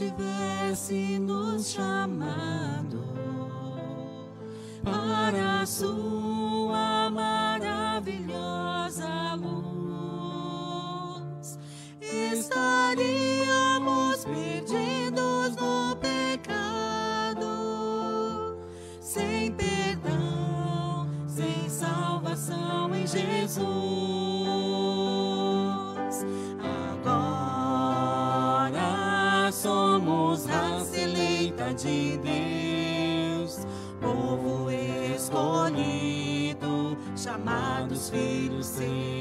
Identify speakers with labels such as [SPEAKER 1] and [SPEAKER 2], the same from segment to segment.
[SPEAKER 1] tivesse nos chamado para a sua maravilhosa luz, estaríamos perdidos no pecado, sem perdão, sem salvação em Jesus. De Deus, povo escolhido, chamados filhos seus.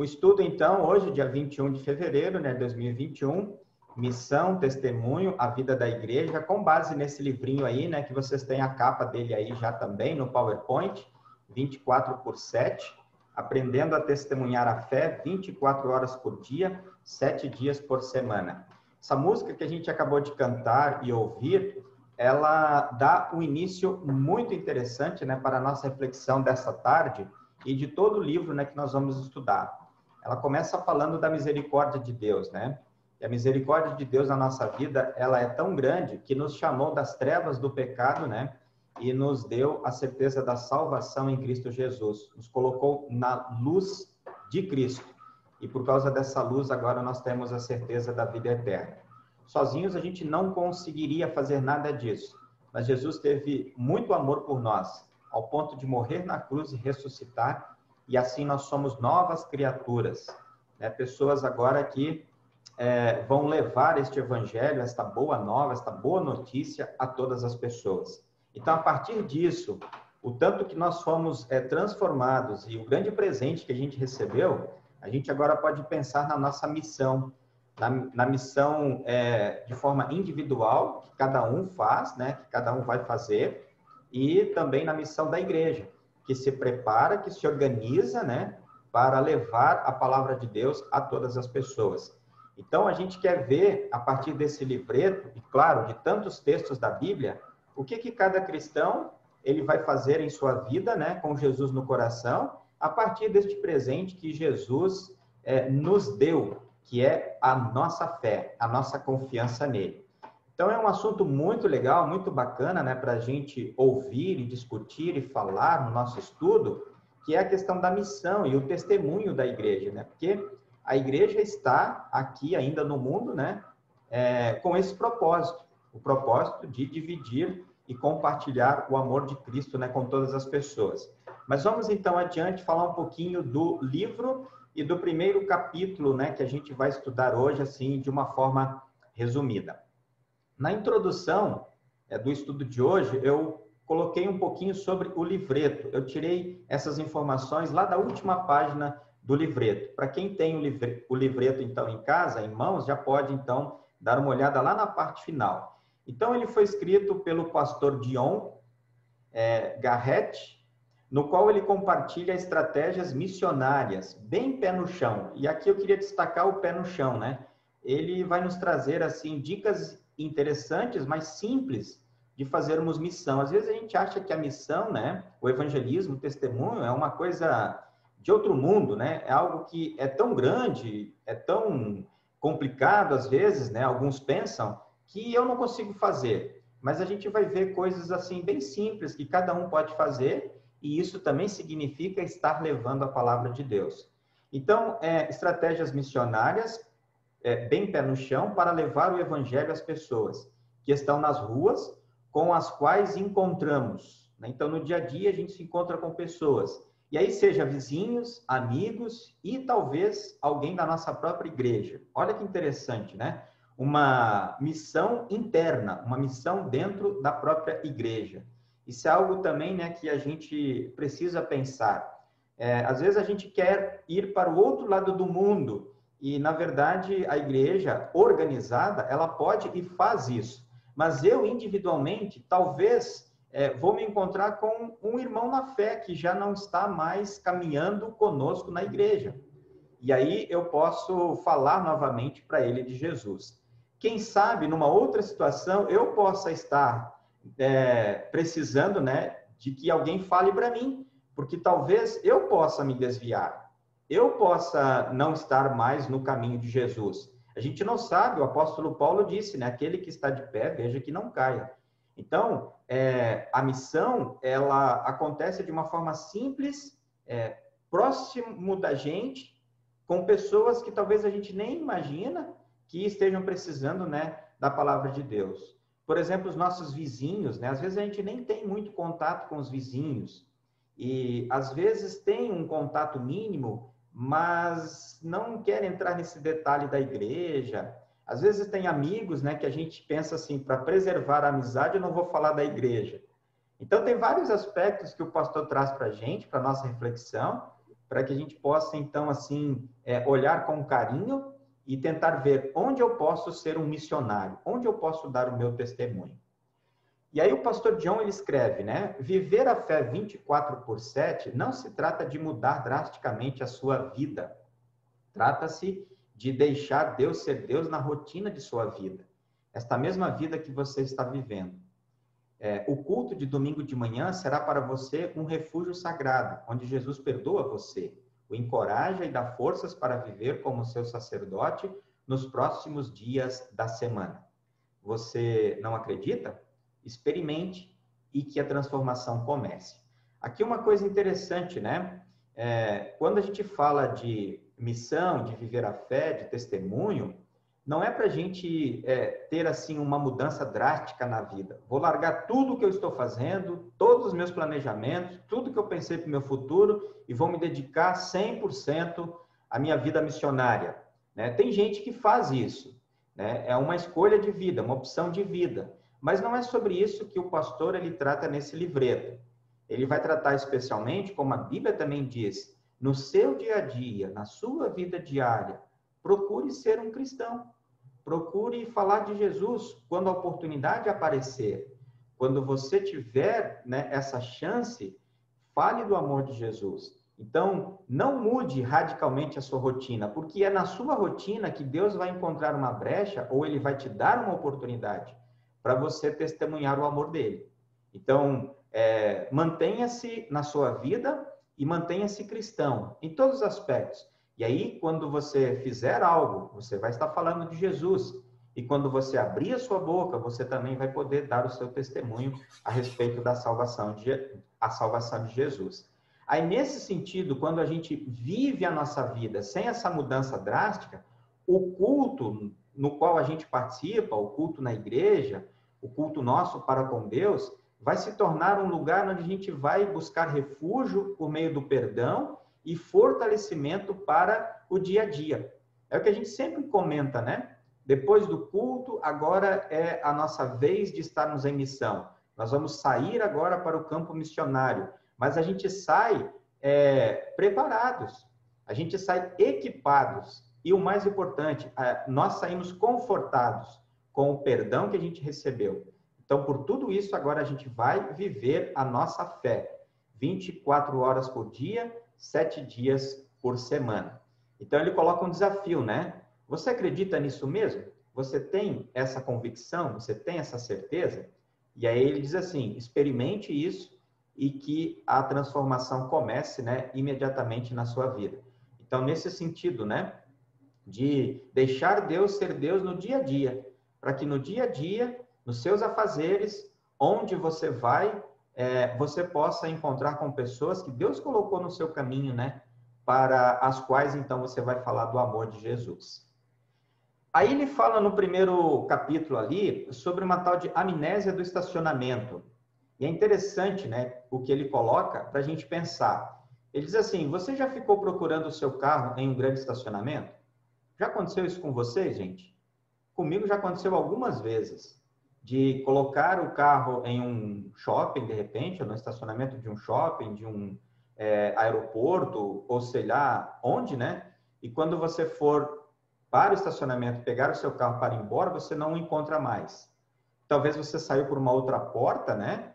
[SPEAKER 2] O estudo, então, hoje, dia 21 de fevereiro de né, 2021, Missão, Testemunho, a Vida da Igreja, com base nesse livrinho aí, né, que vocês têm a capa dele aí já também no PowerPoint, 24 por 7, Aprendendo a Testemunhar a Fé, 24 horas por dia, 7 dias por semana. Essa música que a gente acabou de cantar e ouvir, ela dá um início muito interessante, né, para a nossa reflexão dessa tarde e de todo o livro, né, que nós vamos estudar. Ela começa falando da misericórdia de Deus, né? E a misericórdia de Deus na nossa vida, ela é tão grande que nos chamou das trevas do pecado, né? E nos deu a certeza da salvação em Cristo Jesus. Nos colocou na luz de Cristo. E por causa dessa luz, agora nós temos a certeza da vida eterna. Sozinhos a gente não conseguiria fazer nada disso. Mas Jesus teve muito amor por nós, ao ponto de morrer na cruz e ressuscitar. E assim nós somos novas criaturas. Né? Pessoas agora que é, vão levar este evangelho, esta boa nova, esta boa notícia a todas as pessoas. Então, a partir disso, o tanto que nós fomos é, transformados e o grande presente que a gente recebeu, a gente agora pode pensar na nossa missão, na, na missão é, de forma individual, que cada um faz, né, que cada um vai fazer, e também na missão da igreja, que se prepara, que se organiza, né, para levar a palavra de Deus a todas as pessoas. Então, a gente quer ver, a partir desse livreto, e claro, de tantos textos da Bíblia, o que, que cada cristão ele vai fazer em sua vida, né, com Jesus no coração, a partir deste presente que Jesus é, nos deu, que é a nossa fé, a nossa confiança nele. Então, é um assunto muito legal, muito bacana, né, para a gente ouvir e discutir e falar no nosso estudo, que é a questão da missão e o testemunho da igreja, né? Porque a igreja está aqui ainda no mundo, né, é, com esse propósito, o propósito de dividir e compartilhar o amor de Cristo, né, com todas as pessoas. Mas vamos então adiante falar um pouquinho do livro e do primeiro capítulo, né, que a gente vai estudar hoje, assim, de uma forma resumida. Na introdução é, do estudo de hoje, eu coloquei um pouquinho sobre o livreto. Eu tirei essas informações lá da última página do livreto. Para quem tem o, livre, o livreto, então, em casa, em mãos, já pode, então, dar uma olhada lá na parte final. Então, ele foi escrito pelo pastor Dion é, Garrett, no qual ele compartilha estratégias missionárias, bem pé no chão. E aqui eu queria destacar o pé no chão, né? Ele vai nos trazer, assim, dicas interessantes, mas simples, de fazermos missão. Às vezes a gente acha que a missão, né, o evangelismo, o testemunho, é uma coisa de outro mundo, né? É algo que é tão grande, é tão complicado às vezes, né? Alguns pensam que eu não consigo fazer. Mas a gente vai ver coisas assim bem simples que cada um pode fazer e isso também significa estar levando a palavra de Deus. Então, é, estratégias missionárias, é, bem pé no chão, para levar o evangelho às pessoas que estão nas ruas, com as quais encontramos. Né? Então, no dia a dia, a gente se encontra com pessoas. E aí, seja vizinhos, amigos e talvez alguém da nossa própria igreja. Olha que interessante, né? Uma missão interna, uma missão dentro da própria igreja. Isso é algo também né, que a gente precisa pensar. É, às vezes a gente quer ir para o outro lado do mundo e, na verdade, a igreja organizada, ela pode e faz isso. Mas eu, individualmente, talvez é, vou me encontrar com um irmão na fé que já não está mais caminhando conosco na igreja. E aí eu posso falar novamente para ele de Jesus. Quem sabe, numa outra situação, eu possa estar é, precisando, né, de que alguém fale para mim, porque talvez eu possa me desviar, eu possa não estar mais no caminho de Jesus. A gente não sabe, o apóstolo Paulo disse, né, aquele que está de pé, veja que não caia. Então, é, a missão, ela acontece de uma forma simples, é, próximo da gente, com pessoas que talvez a gente nem imagina que estejam precisando, né, da palavra de Deus. Por exemplo, os nossos vizinhos, né? Às vezes a gente nem tem muito contato com os vizinhos. E às vezes tem um contato mínimo, mas não quer entrar nesse detalhe da igreja. Às vezes tem amigos, né, que a gente pensa assim, para preservar a amizade, eu não vou falar da igreja. Então tem vários aspectos que o pastor traz para a gente, para nossa reflexão, para que a gente possa então assim é, olhar com carinho e tentar ver onde eu posso ser um missionário, onde eu posso dar o meu testemunho. E aí o pastor John ele escreve, né? Viver a fé 24 por 7 não se trata de mudar drasticamente a sua vida. Trata-se de deixar Deus ser Deus na rotina de sua vida. Esta mesma vida que você está vivendo. É, o culto de domingo de manhã será para você um refúgio sagrado, onde Jesus perdoa você, o encoraja e dá forças para viver como seu sacerdote nos próximos dias da semana. Você não acredita? Experimente e que a transformação comece. Aqui uma coisa interessante, né? É, quando a gente fala de missão, de viver a fé, de testemunho, não é para a gente é, ter assim uma mudança drástica na vida. Vou largar tudo o que eu estou fazendo, todos os meus planejamentos, tudo que eu pensei para o meu futuro e vou me dedicar 100% à minha vida missionária. Né? Tem gente que faz isso. Né? É uma escolha de vida, uma opção de vida. Mas não é sobre isso que o pastor ele trata nesse livreto. Ele vai tratar especialmente, como a Bíblia também diz, no seu dia a dia, na sua vida diária, procure ser um cristão. Procure falar de Jesus quando a oportunidade aparecer. Quando você tiver né, essa chance, fale do amor de Jesus. Então, não mude radicalmente a sua rotina, porque é na sua rotina que Deus vai encontrar uma brecha ou ele vai te dar uma oportunidade para você testemunhar o amor dele. Então, é, mantenha-se na sua vida e mantenha-se cristão em todos os aspectos. E aí, quando você fizer algo, você vai estar falando de Jesus. E quando você abrir a sua boca, você também vai poder dar o seu testemunho a respeito da salvação de, a salvação de Jesus. Aí, nesse sentido, quando a gente vive a nossa vida sem essa mudança drástica, o culto no qual a gente participa, o culto na igreja, o culto nosso para com Deus, vai se tornar um lugar onde a gente vai buscar refúgio por meio do perdão e fortalecimento para o dia a dia. É o que a gente sempre comenta, né? Depois do culto, agora é a nossa vez de estarmos em missão. Nós vamos sair agora para o campo missionário, mas a gente sai é, preparados, a gente sai equipados e o mais importante, nós saímos confortados, com o perdão que a gente recebeu. Então, por tudo isso, agora a gente vai viver a nossa fé. 24 horas por dia, 7 dias por semana. Então, ele coloca um desafio, né? Você acredita nisso mesmo? Você tem essa convicção? Você tem essa certeza? E aí ele diz assim: experimente isso e que a transformação comece, né, imediatamente na sua vida. Então, nesse sentido, né, de deixar Deus ser Deus no dia a dia, para que no dia a dia, nos seus afazeres, onde você vai, é, você possa encontrar com pessoas que Deus colocou no seu caminho, né, para as quais então você vai falar do amor de Jesus. Aí ele fala no primeiro capítulo ali sobre uma tal de amnésia do estacionamento. E é interessante, né, o que ele coloca para a gente pensar. Ele diz assim: você já ficou procurando o seu carro em um grande estacionamento? Já aconteceu isso com você, gente? Comigo já aconteceu algumas vezes de colocar o carro em um shopping, de repente, ou no estacionamento de um shopping, de um é, aeroporto, ou sei lá onde, né? E quando você for para o estacionamento, pegar o seu carro para ir embora, você não o encontra mais. Talvez você saiu por uma outra porta, né?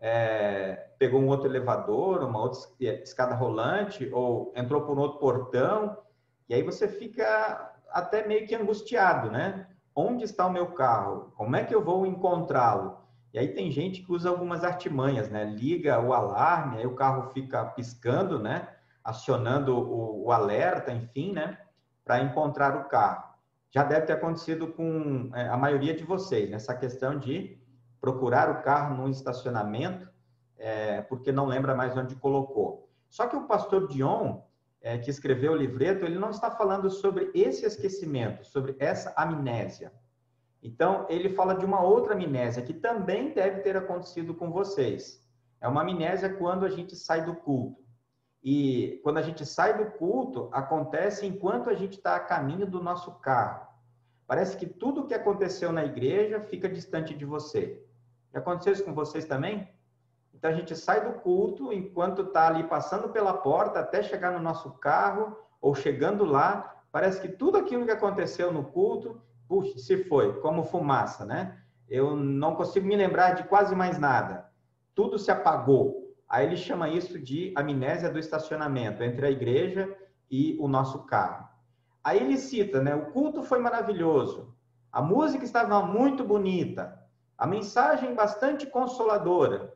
[SPEAKER 2] É, pegou um outro elevador, uma outra escada rolante, ou entrou por um outro portão, e aí você fica até meio que angustiado, né? Onde está o meu carro? Como é que eu vou encontrá-lo? E aí tem gente que usa algumas artimanhas, né? Liga o alarme, aí o carro fica piscando, né? Acionando o, o alerta, enfim, né? para encontrar o carro. Já deve ter acontecido com é, a maioria de vocês, nessa questão de procurar o carro num estacionamento, é, porque não lembra mais onde colocou. Só que o pastor Dion, é, que escreveu o livreto, ele não está falando sobre esse esquecimento, sobre essa amnésia. Então, ele fala de uma outra amnésia que também deve ter acontecido com vocês. É uma amnésia quando a gente sai do culto. E quando a gente sai do culto, acontece enquanto a gente está a caminho do nosso carro. Parece que tudo o que aconteceu na igreja fica distante de você. Já aconteceu isso com vocês também? Então a gente sai do culto enquanto está ali passando pela porta até chegar no nosso carro ou chegando lá, parece que tudo aquilo que aconteceu no culto, puxa, se foi, como fumaça, né? Eu não consigo me lembrar de quase mais nada. Tudo se apagou. Aí ele chama isso de amnésia do estacionamento entre a igreja e o nosso carro. Aí ele cita, né? O culto foi maravilhoso, a música estava muito bonita, a mensagem bastante consoladora.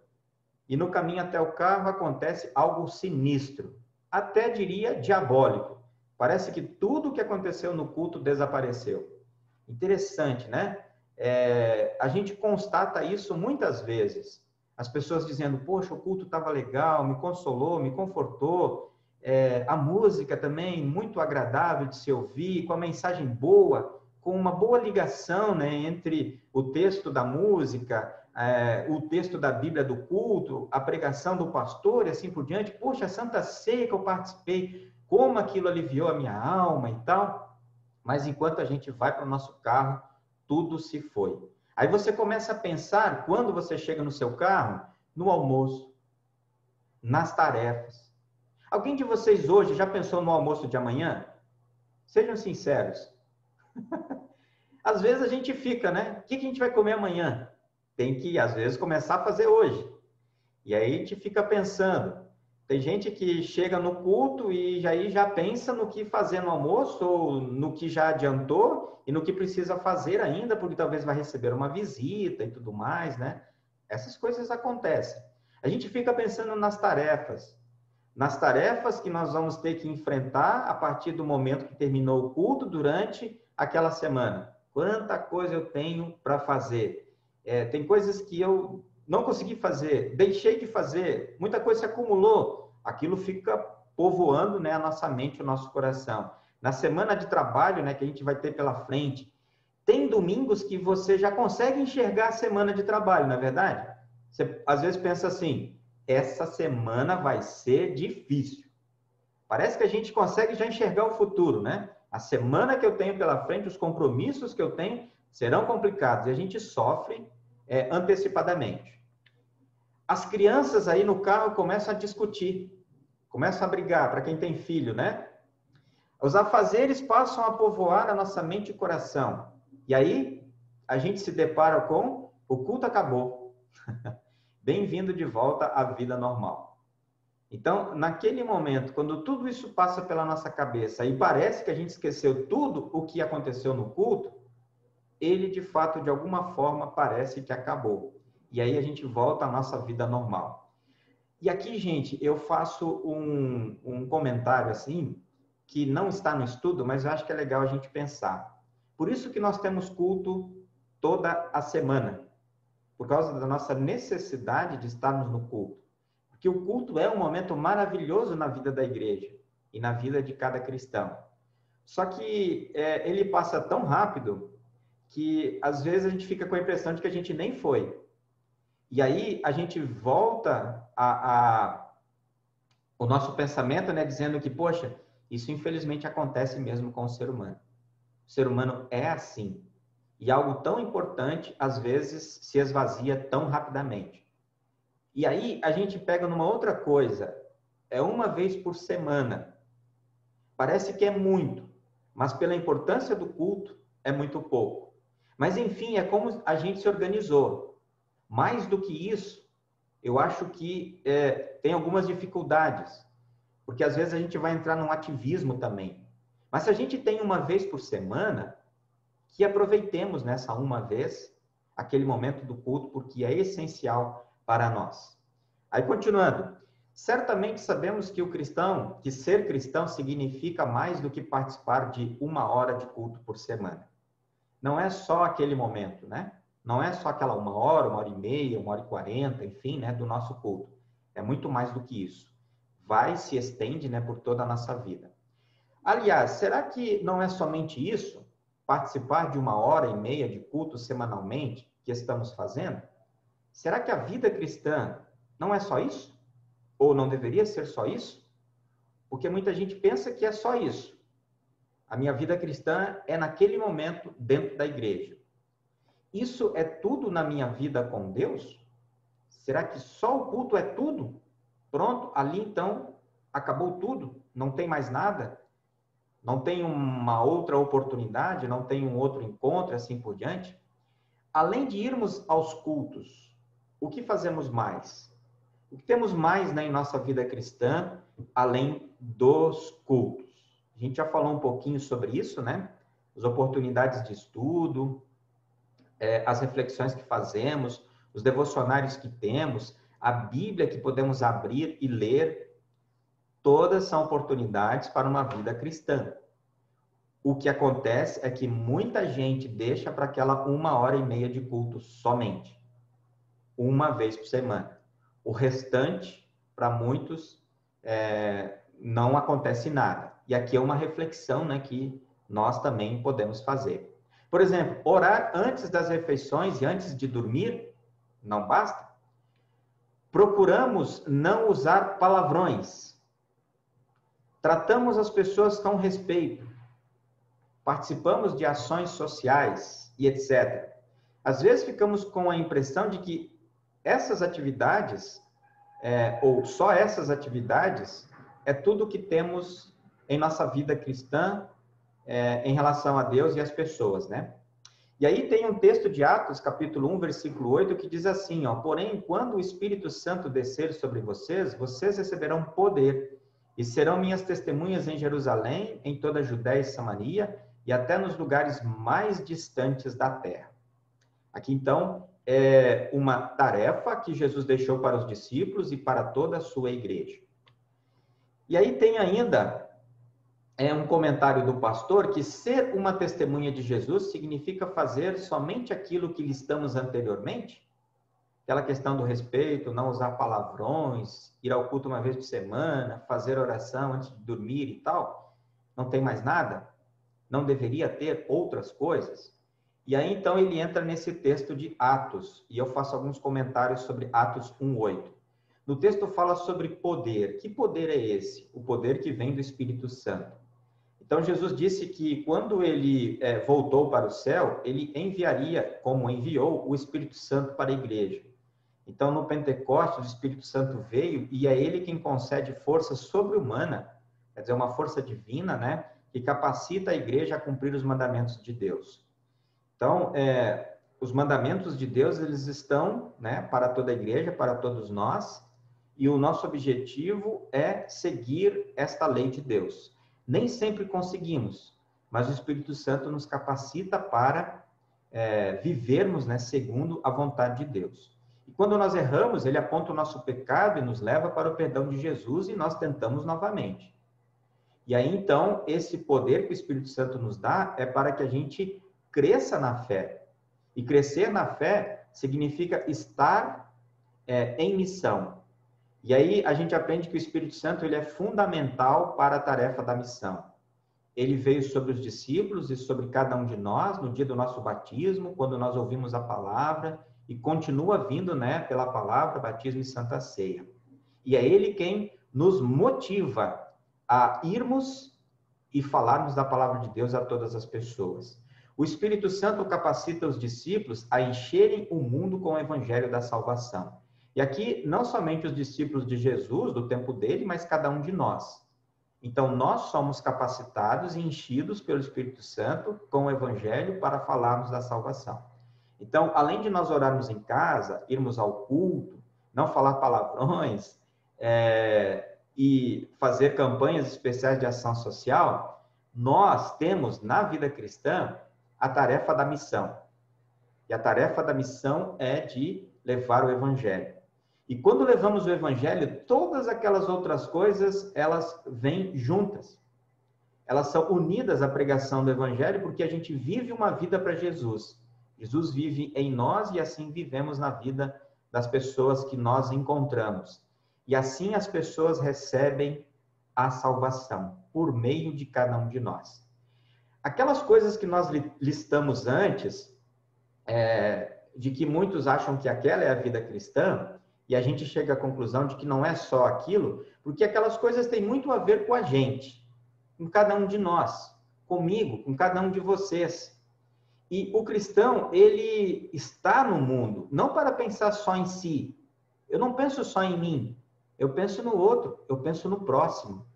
[SPEAKER 2] E no caminho até o carro acontece algo sinistro, até diria diabólico. Parece que tudo o que aconteceu no culto desapareceu. Interessante, né? É, a gente constata isso muitas vezes as pessoas dizendo, poxa, o culto estava legal, me consolou, me confortou, é, a música também muito agradável de se ouvir, com a mensagem boa, com uma boa ligação né, entre o texto da música, é, o texto da Bíblia do culto, a pregação do pastor e assim por diante. Poxa, Santa Ceia que eu participei, como aquilo aliviou a minha alma e tal. Mas enquanto a gente vai para o nosso carro, tudo se foi. Aí você começa a pensar, quando você chega no seu carro, no almoço, nas tarefas. Alguém de vocês hoje já pensou no almoço de amanhã? Sejam sinceros. às vezes a gente fica, né? O que a gente vai comer amanhã? Tem que, às vezes, começar a fazer hoje. E aí a gente fica pensando. Tem gente que chega no culto e aí já pensa no que fazer no almoço, ou no que já adiantou e no que precisa fazer ainda, porque talvez vai receber uma visita e tudo mais, né? Essas coisas acontecem. A gente fica pensando nas tarefas, nas tarefas que nós vamos ter que enfrentar a partir do momento que terminou o culto durante aquela semana. Quanta coisa eu tenho para fazer. É, tem coisas que eu não consegui fazer, deixei de fazer, muita coisa se acumulou. Aquilo fica povoando né, a nossa mente, o nosso coração. Na semana de trabalho né, que a gente vai ter pela frente, tem domingos que você já consegue enxergar a semana de trabalho, não é verdade? Você às vezes pensa assim: essa semana vai ser difícil. Parece que a gente consegue já enxergar o futuro, né? A semana que eu tenho pela frente, os compromissos que eu tenho serão complicados e a gente sofre é, antecipadamente. As crianças aí no carro começam a discutir, começam a brigar, para quem tem filho, né? Os afazeres passam a povoar a nossa mente e coração. E aí, a gente se depara com o culto acabou. Bem-vindo de volta à vida normal. Então, naquele momento, quando tudo isso passa pela nossa cabeça e parece que a gente esqueceu tudo o que aconteceu no culto, ele de fato, de alguma forma, parece que acabou. E aí a gente volta à nossa vida normal. E aqui, gente, eu faço um, um comentário assim, que não está no estudo, mas eu acho que é legal a gente pensar. Por isso que nós temos culto toda a semana, por causa da nossa necessidade de estarmos no culto. Porque o culto é um momento maravilhoso na vida da igreja e na vida de cada cristão. Só que é, ele passa tão rápido que às vezes a gente fica com a impressão de que a gente nem foi. E aí a gente volta a, a o nosso pensamento, né, dizendo que, poxa, isso infelizmente acontece mesmo com o ser humano. O ser humano é assim. E algo tão importante, às vezes, se esvazia tão rapidamente. E aí a gente pega numa outra coisa. É uma vez por semana. Parece que é muito, mas pela importância do culto, é muito pouco. Mas enfim, é como a gente se organizou. Mais do que isso, eu acho que é, tem algumas dificuldades, porque às vezes a gente vai entrar num ativismo também. Mas se a gente tem uma vez por semana, que aproveitemos nessa uma vez aquele momento do culto, porque é essencial para nós. Aí continuando, certamente sabemos que o cristão, que ser cristão significa mais do que participar de uma hora de culto por semana. Não é só aquele momento, né? Não é só aquela uma hora, uma hora e meia, uma hora e quarenta, enfim, né, do nosso culto. É muito mais do que isso. Vai se estende, né, por toda a nossa vida. Aliás, será que não é somente isso? participar de uma hora e meia de culto semanalmente que estamos fazendo? Será que a vida cristã não é só isso? Ou não deveria ser só isso? Porque muita gente pensa que é só isso. A minha vida cristã é naquele momento dentro da igreja. Isso é tudo na minha vida com Deus? Será que só o culto é tudo? Pronto, ali então acabou tudo, não tem mais nada? não tem uma outra oportunidade, não tem um outro encontro, assim por diante. Além de irmos aos cultos, o que fazemos mais? O que temos mais né, em nossa vida cristã, além dos cultos? A gente já falou um pouquinho sobre isso, né? As oportunidades de estudo, é, as reflexões que fazemos, os devocionários que temos, a Bíblia que podemos abrir e ler, Todas são oportunidades para uma vida cristã. O que acontece é que muita gente deixa para aquela uma hora e meia de culto somente, uma vez por semana. O restante, para muitos, é, não acontece nada. E aqui é uma reflexão né, que nós também podemos fazer. Por exemplo, orar antes das refeições e antes de dormir não basta. Procuramos não usar palavrões Tratamos as pessoas com respeito, participamos de ações sociais e etc. Às vezes ficamos com a impressão de que essas atividades, é, ou só essas atividades, é tudo que temos em nossa vida cristã é, em relação a Deus e as pessoas, né? E aí tem um texto de Atos, capítulo 1, versículo 8, que diz assim, ó, porém, quando o Espírito Santo descer sobre vocês, vocês receberão poder e serão minhas testemunhas em Jerusalém, em toda a Judéia e Samaria e até nos lugares mais distantes da terra. Aqui então é uma tarefa que Jesus deixou para os discípulos e para toda a sua igreja. E aí tem ainda é um comentário do pastor que ser uma testemunha de Jesus significa fazer somente aquilo que listamos anteriormente? aquela questão do respeito, não usar palavrões, ir ao culto uma vez por semana, fazer oração antes de dormir e tal, não tem mais nada? Não deveria ter outras coisas? E aí então ele entra nesse texto de Atos, e eu faço alguns comentários sobre Atos 1:8. No texto fala sobre poder. Que poder é esse? O poder que vem do Espírito Santo. Então Jesus disse que quando ele é, voltou para o céu, ele enviaria, como enviou, o Espírito Santo para a igreja. Então, no Pentecostes, o Espírito Santo veio e é ele quem concede força sobre-humana, quer dizer, uma força divina, né? Que capacita a igreja a cumprir os mandamentos de Deus. Então, é, os mandamentos de Deus, eles estão, né, para toda a igreja, para todos nós, e o nosso objetivo é seguir esta lei de Deus. Nem sempre conseguimos, mas o Espírito Santo nos capacita para é, vivermos, né, segundo a vontade de Deus. E quando nós erramos, ele aponta o nosso pecado e nos leva para o perdão de Jesus e nós tentamos novamente. E aí, então, esse poder que o Espírito Santo nos dá é para que a gente cresça na fé. E crescer na fé significa estar é, em missão. E aí a gente aprende que o Espírito Santo ele é fundamental para a tarefa da missão. Ele veio sobre os discípulos e sobre cada um de nós no dia do nosso batismo, quando nós ouvimos a palavra, e continua vindo, né, pela palavra, batismo e santa ceia. E é ele quem nos motiva a irmos e falarmos da palavra de Deus a todas as pessoas. O Espírito Santo capacita os discípulos a encherem o mundo com o evangelho da salvação. E aqui, não somente os discípulos de Jesus, do tempo dele, mas cada um de nós. Então, nós somos capacitados e enchidos pelo Espírito Santo com o evangelho para falarmos da salvação. Então, além de nós orarmos em casa, irmos ao culto, não falar palavrões é, e fazer campanhas especiais de ação social, nós temos na vida cristã a tarefa da missão. E a tarefa da missão é de levar o evangelho. E quando levamos o evangelho, todas aquelas outras coisas, elas vêm juntas. Elas são unidas à pregação do evangelho porque a gente vive uma vida para Jesus. Jesus vive em nós e assim vivemos na vida das pessoas que nós encontramos. E assim as pessoas recebem a salvação por meio de cada um de nós. Aquelas coisas que nós listamos antes, é, de que muitos acham que aquela é a vida cristã, e a gente chega à conclusão de que não é só aquilo, porque aquelas coisas têm muito a ver com a gente, com cada um de nós, comigo, com cada um de vocês. E o cristão, ele está no mundo, não para pensar só em si. Eu não penso só em mim, eu penso no outro, eu penso no próximo.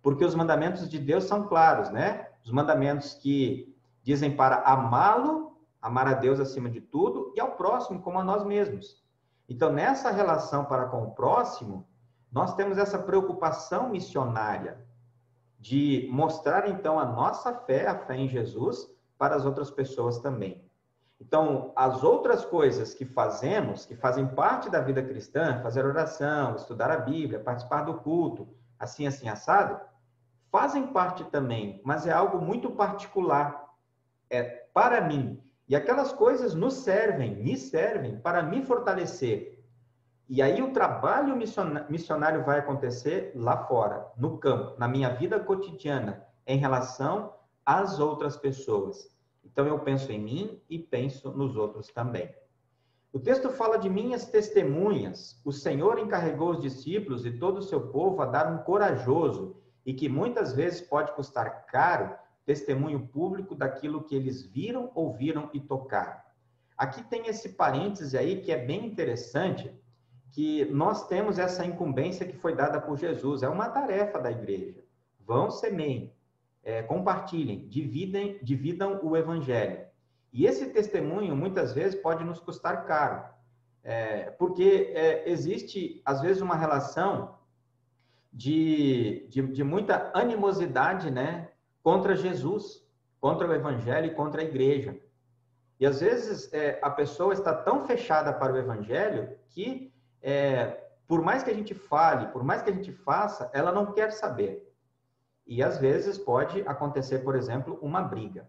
[SPEAKER 2] Porque os mandamentos de Deus são claros, né? Os mandamentos que dizem para amá-lo, amar a Deus acima de tudo, e ao próximo como a nós mesmos. Então, nessa relação para com o próximo, nós temos essa preocupação missionária de mostrar então a nossa fé, a fé em Jesus, para as outras pessoas também. Então, as outras coisas que fazemos, que fazem parte da vida cristã, fazer oração, estudar a Bíblia, participar do culto, assim, assim, assado, fazem parte também, mas é algo muito particular. É para mim. E aquelas coisas nos servem, me servem para me fortalecer. E aí o trabalho missionário vai acontecer lá fora, no campo, na minha vida cotidiana, em relação às outras pessoas. Então eu penso em mim e penso nos outros também. O texto fala de minhas testemunhas. O Senhor encarregou os discípulos e todo o seu povo a dar um corajoso e que muitas vezes pode custar caro testemunho público daquilo que eles viram, ouviram e tocaram. Aqui tem esse parêntese aí que é bem interessante, que nós temos essa incumbência que foi dada por Jesus, é uma tarefa da igreja. Vão, semeiem, é, compartilhem, dividem, dividam o evangelho. E esse testemunho, muitas vezes, pode nos custar caro, é, porque é, existe, às vezes, uma relação de, de, de muita animosidade, né, contra Jesus, contra o evangelho e contra a igreja. E às vezes é, a pessoa está tão fechada para o evangelho que, é, por mais que a gente fale, por mais que a gente faça, ela não quer saber. E às vezes pode acontecer, por exemplo, uma briga.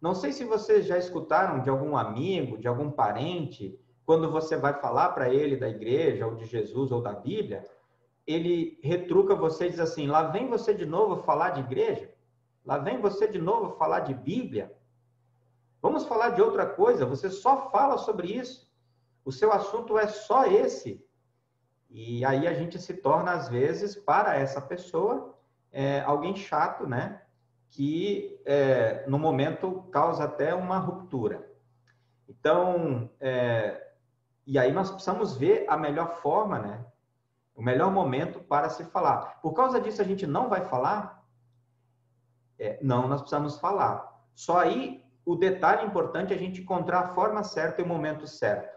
[SPEAKER 2] Não sei se vocês já escutaram de algum amigo, de algum parente, quando você vai falar para ele da igreja, ou de Jesus, ou da Bíblia, ele retruca você e diz assim: lá vem você de novo falar de igreja? Lá vem você de novo falar de Bíblia? Vamos falar de outra coisa, você só fala sobre isso. O seu assunto é só esse. E aí a gente se torna, às vezes, para essa pessoa, é, alguém chato, né? Que é, no momento causa até uma ruptura. Então, é, e aí nós precisamos ver a melhor forma, né? O melhor momento para se falar. Por causa disso, a gente não vai falar? É, não, nós precisamos falar. Só aí o detalhe importante é a gente encontrar a forma certa e o momento certo.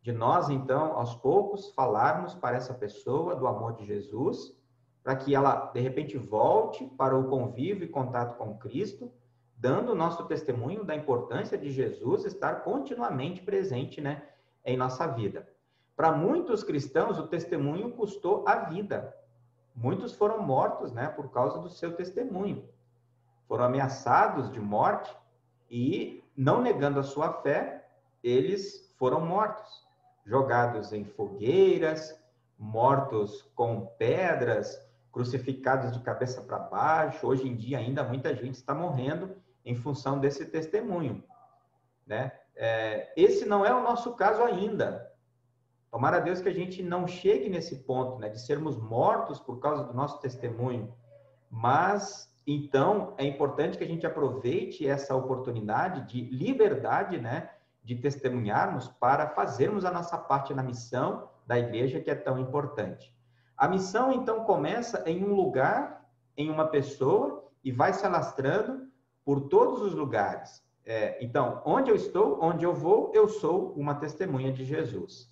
[SPEAKER 2] De nós, então, aos poucos, falarmos para essa pessoa do amor de Jesus, para que ela, de repente, volte para o convívio e contato com Cristo, dando o nosso testemunho da importância de Jesus estar continuamente presente né, em nossa vida. Para muitos cristãos, o testemunho custou a vida. Muitos foram mortos né, por causa do seu testemunho. Foram ameaçados de morte e, não negando a sua fé, eles foram mortos, jogados em fogueiras, mortos com pedras, crucificados de cabeça para baixo. Hoje em dia, ainda muita gente está morrendo em função desse testemunho. Né? É, esse não é o nosso caso ainda. Tomara a Deus que a gente não chegue nesse ponto, né, de sermos mortos por causa do nosso testemunho. Mas então é importante que a gente aproveite essa oportunidade de liberdade, né, de testemunharmos para fazermos a nossa parte na missão da igreja que é tão importante. A missão então começa em um lugar, em uma pessoa e vai se alastrando por todos os lugares. É, então, onde eu estou, onde eu vou, eu sou uma testemunha de Jesus.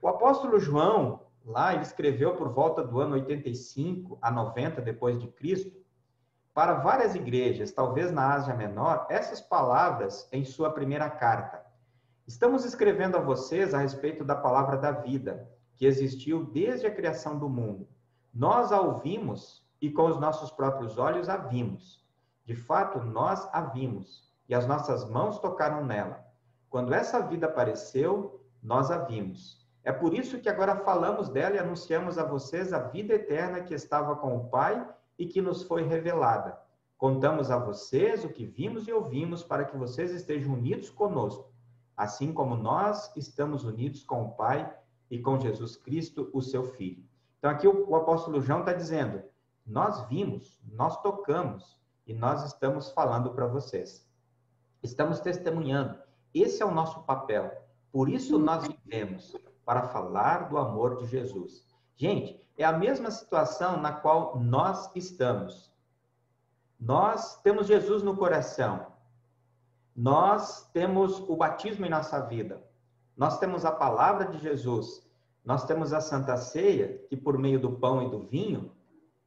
[SPEAKER 2] O apóstolo João, lá, ele escreveu por volta do ano 85 a 90 depois de Cristo, para várias igrejas, talvez na Ásia Menor, essas palavras em sua primeira carta. Estamos escrevendo a vocês a respeito da palavra da vida, que existiu desde a criação do mundo. Nós a ouvimos e com os nossos próprios olhos a vimos. De fato, nós a vimos e as nossas mãos tocaram nela. Quando essa vida apareceu, nós a vimos é por isso que agora falamos dela e anunciamos a vocês a vida eterna que estava com o Pai e que nos foi revelada. Contamos a vocês o que vimos e ouvimos para que vocês estejam unidos conosco, assim como nós estamos unidos com o Pai e com Jesus Cristo, o seu Filho. Então, aqui o, o apóstolo João está dizendo: nós vimos, nós tocamos e nós estamos falando para vocês. Estamos testemunhando. Esse é o nosso papel. Por isso nós vivemos para falar do amor de Jesus. Gente, é a mesma situação na qual nós estamos. Nós temos Jesus no coração. Nós temos o batismo em nossa vida. Nós temos a palavra de Jesus. Nós temos a Santa Ceia, que por meio do pão e do vinho,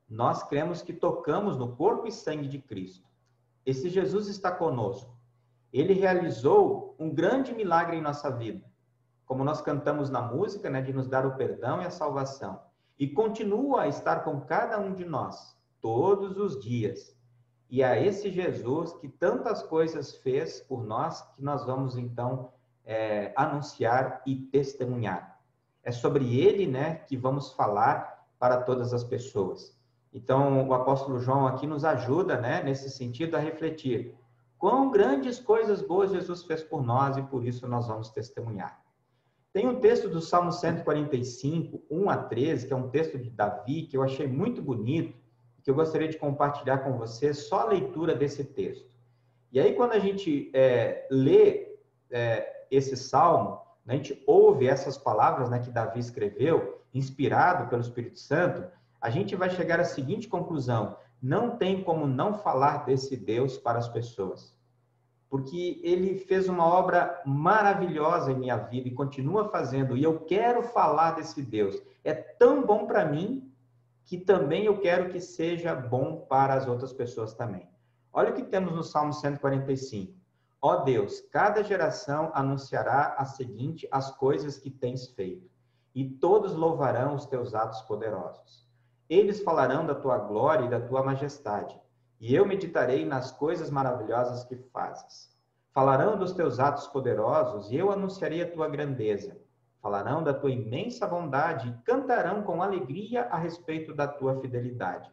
[SPEAKER 2] nós cremos que tocamos no corpo e sangue de Cristo. Esse Jesus está conosco. Ele realizou um grande milagre em nossa vida como nós cantamos na música, né, de nos dar o perdão e a salvação. E continua a estar com cada um de nós, todos os dias. E é esse Jesus que tantas coisas fez por nós, que nós vamos então é, anunciar e testemunhar. É sobre ele, né, que vamos falar para todas as pessoas. Então, o apóstolo João aqui nos ajuda, né, nesse sentido, a refletir quão grandes coisas boas Jesus fez por nós e por isso nós vamos testemunhar. Tem um texto do Salmo 145, 1 a 13, que é um texto de Davi, que eu achei muito bonito, que eu gostaria de compartilhar com você só a leitura desse texto. E aí, quando a gente é, lê é, esse salmo, né, a gente ouve essas palavras né, que Davi escreveu, inspirado pelo Espírito Santo, a gente vai chegar à seguinte conclusão: não tem como não falar desse Deus para as pessoas porque ele fez uma obra maravilhosa em minha vida e continua fazendo, e eu quero falar desse Deus. É tão bom para mim que também eu quero que seja bom para as outras pessoas também. Olha o que temos no Salmo 145. Ó Deus, cada geração anunciará a seguinte as coisas que tens feito, e todos louvarão os teus atos poderosos. Eles falarão da tua glória e da tua majestade e eu meditarei nas coisas maravilhosas que fazes. Falarão dos teus atos poderosos, e eu anunciarei a tua grandeza. Falarão da tua imensa bondade e cantarão com alegria a respeito da tua fidelidade.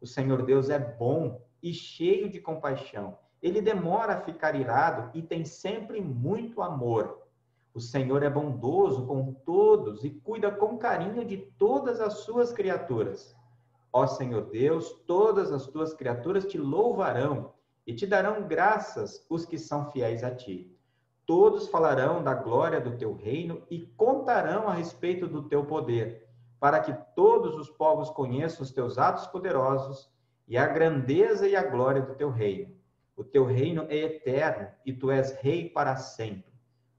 [SPEAKER 2] O Senhor Deus é bom e cheio de compaixão. Ele demora a ficar irado e tem sempre muito amor. O Senhor é bondoso com todos e cuida com carinho de todas as suas criaturas. Ó Senhor Deus, todas as tuas criaturas te louvarão e te darão graças os que são fiéis a ti. Todos falarão da glória do teu reino e contarão a respeito do teu poder, para que todos os povos conheçam os teus atos poderosos e a grandeza e a glória do teu reino. O teu reino é eterno e tu és rei para sempre.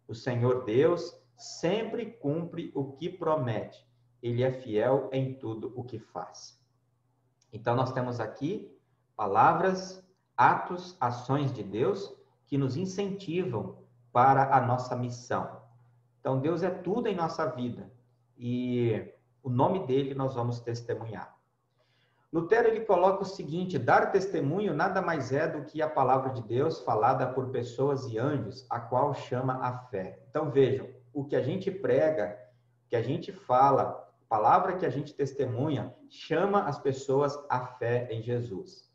[SPEAKER 2] O Senhor Deus sempre cumpre o que promete. Ele é fiel em tudo o que faz. Então, nós temos aqui palavras, atos, ações de Deus que nos incentivam para a nossa missão. Então, Deus é tudo em nossa vida e o nome dele nós vamos testemunhar. Lutero ele coloca o seguinte: dar testemunho nada mais é do que a palavra de Deus falada por pessoas e anjos, a qual chama a fé. Então vejam, o que a gente prega, o que a gente fala, palavra que a gente testemunha, chama as pessoas à fé em Jesus.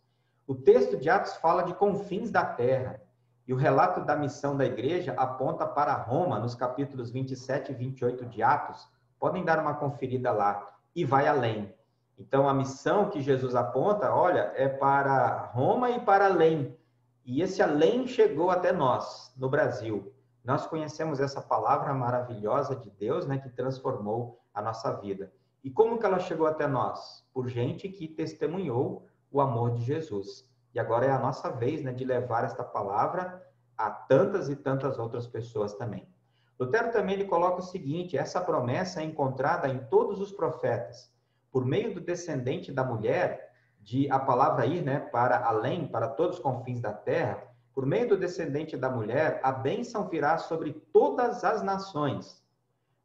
[SPEAKER 2] O texto de Atos fala de confins da terra, e o relato da missão da igreja aponta para Roma, nos capítulos 27 e 28 de Atos. Podem dar uma conferida lá. E vai além. Então, a missão que Jesus aponta, olha, é para Roma e para além. E esse além chegou até nós, no Brasil. Nós conhecemos essa palavra maravilhosa de Deus, né, que transformou a nossa vida. E como que ela chegou até nós? Por gente que testemunhou o amor de Jesus. E agora é a nossa vez, né, de levar esta palavra a tantas e tantas outras pessoas também. Lutero também ele coloca o seguinte: essa promessa é encontrada em todos os profetas por meio do descendente da mulher, de a palavra ir, né, para além, para todos os confins da terra, por meio do descendente da mulher, a bênção virá sobre todas as nações.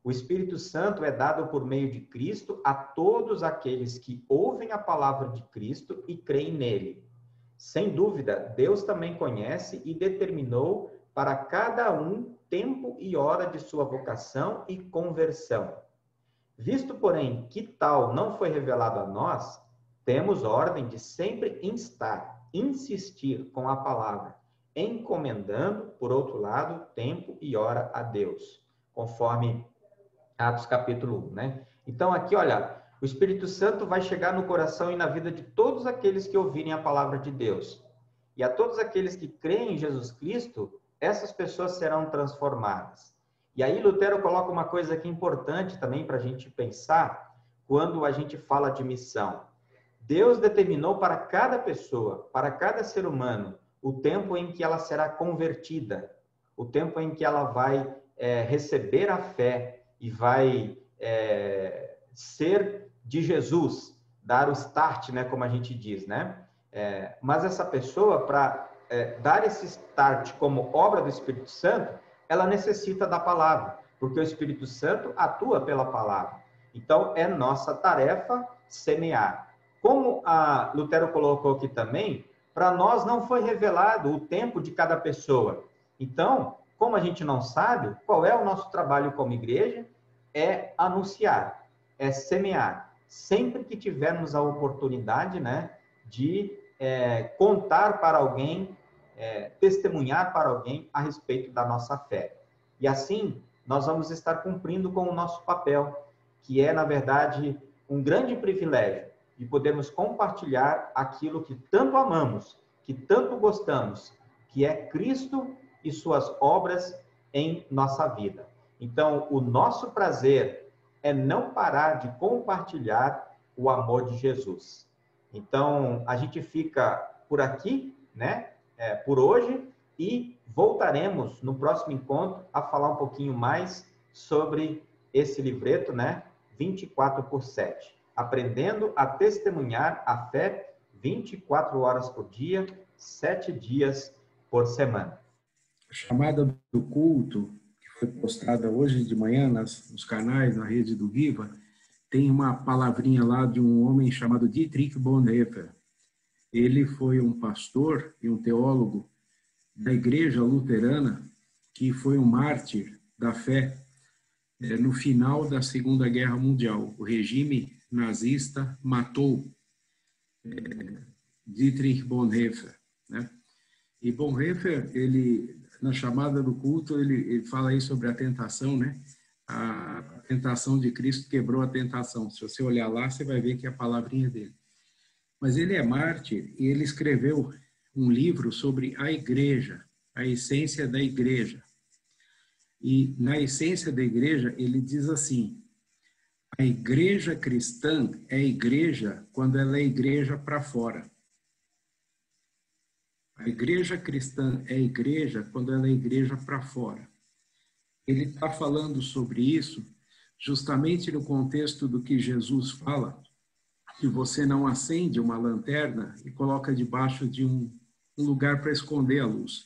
[SPEAKER 2] O Espírito Santo é dado por meio de Cristo a todos aqueles que ouvem a palavra de Cristo e creem nele. Sem dúvida, Deus também conhece e determinou para cada um tempo e hora de sua vocação e conversão. Visto, porém, que tal não foi revelado a nós, temos ordem de sempre instar, insistir com a palavra, encomendando, por outro lado, tempo e hora a Deus, conforme Atos capítulo 1, né? Então, aqui, olha, o Espírito Santo vai chegar no coração e na vida de todos aqueles que ouvirem a palavra de Deus. E a todos aqueles que creem em Jesus Cristo, essas pessoas serão transformadas. E aí Lutero coloca uma coisa que é importante também para a gente pensar quando a gente fala de missão. Deus determinou para cada pessoa, para cada ser humano, o tempo em que ela será convertida, o tempo em que ela vai é, receber a fé e vai é, ser de Jesus, dar o start, né, como a gente diz, né? É, mas essa pessoa, para é, dar esse start como obra do Espírito Santo, ela necessita da palavra, porque o Espírito Santo atua pela palavra. Então, é nossa tarefa semear. Como a Lutero colocou aqui também, para nós não foi revelado o tempo de cada pessoa. Então, como a gente não sabe, qual é o nosso trabalho como igreja? É anunciar, é semear. Sempre que tivermos a oportunidade, né, de é, contar para alguém é, testemunhar para alguém a respeito da nossa fé. E assim, nós vamos estar cumprindo com o nosso papel, que é, na verdade, um grande privilégio de podermos compartilhar aquilo que tanto amamos, que tanto gostamos, que é Cristo e suas obras em nossa vida. Então, o nosso prazer é não parar de compartilhar o amor de Jesus. Então, a gente fica por aqui, né? é, por hoje e voltaremos no próximo encontro a falar um pouquinho mais sobre esse livreto, né? 24 por 7. Aprendendo a testemunhar a fé 24 horas por dia, 7 dias por semana.
[SPEAKER 3] Chamada do culto, que foi postada hoje de manhã nas, nos canais, na rede do Viva, tem uma palavrinha lá de um homem chamado Dietrich Bonhoeffer. Ele foi um pastor e um teólogo da Igreja Luterana que foi um mártir da fé é, no final da Segunda Guerra Mundial. O regime nazista matou é, Dietrich Bonhoeffer, né? E Bonhoeffer, ele na chamada do culto, ele, ele fala aí sobre a tentação, né? A, tentação de Cristo quebrou a tentação. Se você olhar lá, você vai ver que é a palavrinha dele. Mas ele é mártir e ele escreveu um livro sobre a igreja, a essência da igreja. E na essência da igreja, ele diz assim: a igreja cristã é igreja quando ela é igreja para fora. A igreja cristã é igreja quando ela é igreja para fora. Ele está falando sobre isso justamente no contexto do que Jesus fala, que você não acende uma lanterna e coloca debaixo de um, um lugar para esconder a luz.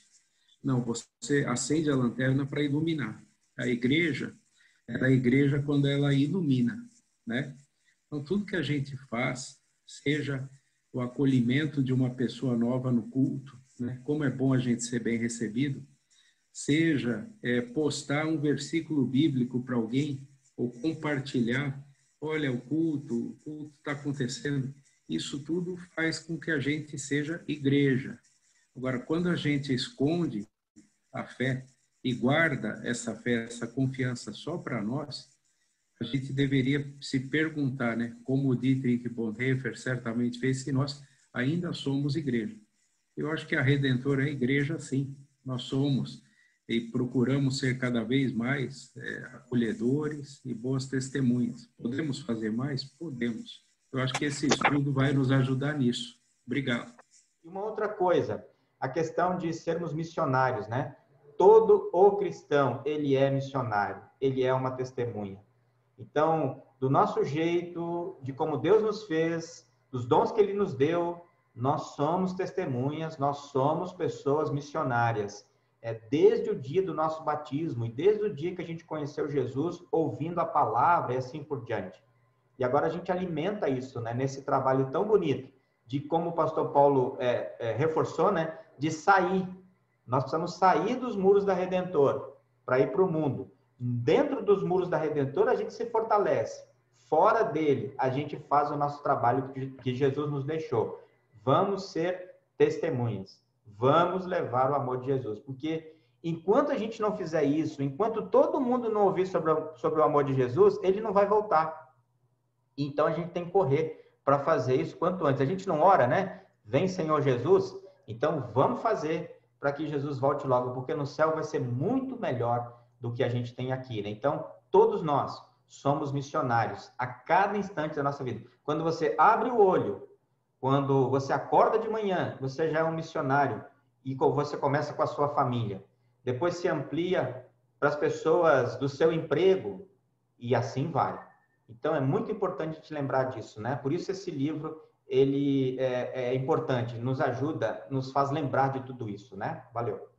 [SPEAKER 3] Não, você acende a lanterna para iluminar. A igreja é a igreja quando ela ilumina, né? Então, tudo que a gente faz, seja o acolhimento de uma pessoa nova no culto, né? como é bom a gente ser bem recebido, seja é, postar um versículo bíblico para alguém, ou compartilhar, olha, o culto, o culto está acontecendo, isso tudo faz com que a gente seja igreja. Agora, quando a gente esconde a fé e guarda essa fé, essa confiança só para nós, a gente deveria se perguntar, né, como o Dietrich Bonhoeffer certamente fez, se nós ainda somos igreja. Eu acho que a Redentora é igreja, sim. Nós somos e procuramos ser cada vez mais é, acolhedores e boas testemunhas. Podemos fazer mais? Podemos. Eu acho que esse estudo vai nos ajudar nisso. Obrigado.
[SPEAKER 2] E uma outra coisa, a questão de sermos missionários, né? Todo o cristão, ele é missionário, ele é uma testemunha. Então, do nosso jeito, de como Deus nos fez, dos dons que Ele nos deu, nós somos testemunhas, nós somos pessoas missionárias. É desde o dia do nosso batismo e desde o dia que a gente conheceu Jesus, ouvindo a palavra e assim por diante. E agora a gente alimenta isso, né? Nesse trabalho tão bonito de como o pastor Paulo é, é, reforçou, né? De sair. Nós precisamos sair dos muros da Redentor para ir para o mundo. Dentro dos muros da Redentora, a gente se fortalece. Fora dele, a gente faz o nosso trabalho que Jesus nos deixou. Vamos ser testemunhas. Vamos levar o amor de Jesus. Porque enquanto a gente não fizer isso, enquanto todo mundo não ouvir sobre, sobre o amor de Jesus, ele não vai voltar. Então a gente tem que correr para fazer isso quanto antes. A gente não ora, né? Vem Senhor Jesus. Então vamos fazer para que Jesus volte logo, porque no céu vai ser muito melhor do que a gente tem aqui. Né? Então, todos nós somos missionários a cada instante da nossa vida. Quando você abre o olho, quando você acorda de manhã, você já é um missionário e você começa com a sua família. Depois se amplia para as pessoas do seu emprego e assim vai. Então é muito importante te lembrar disso, né? Por isso esse livro ele é, é importante, nos ajuda, nos faz lembrar de tudo isso, né? Valeu.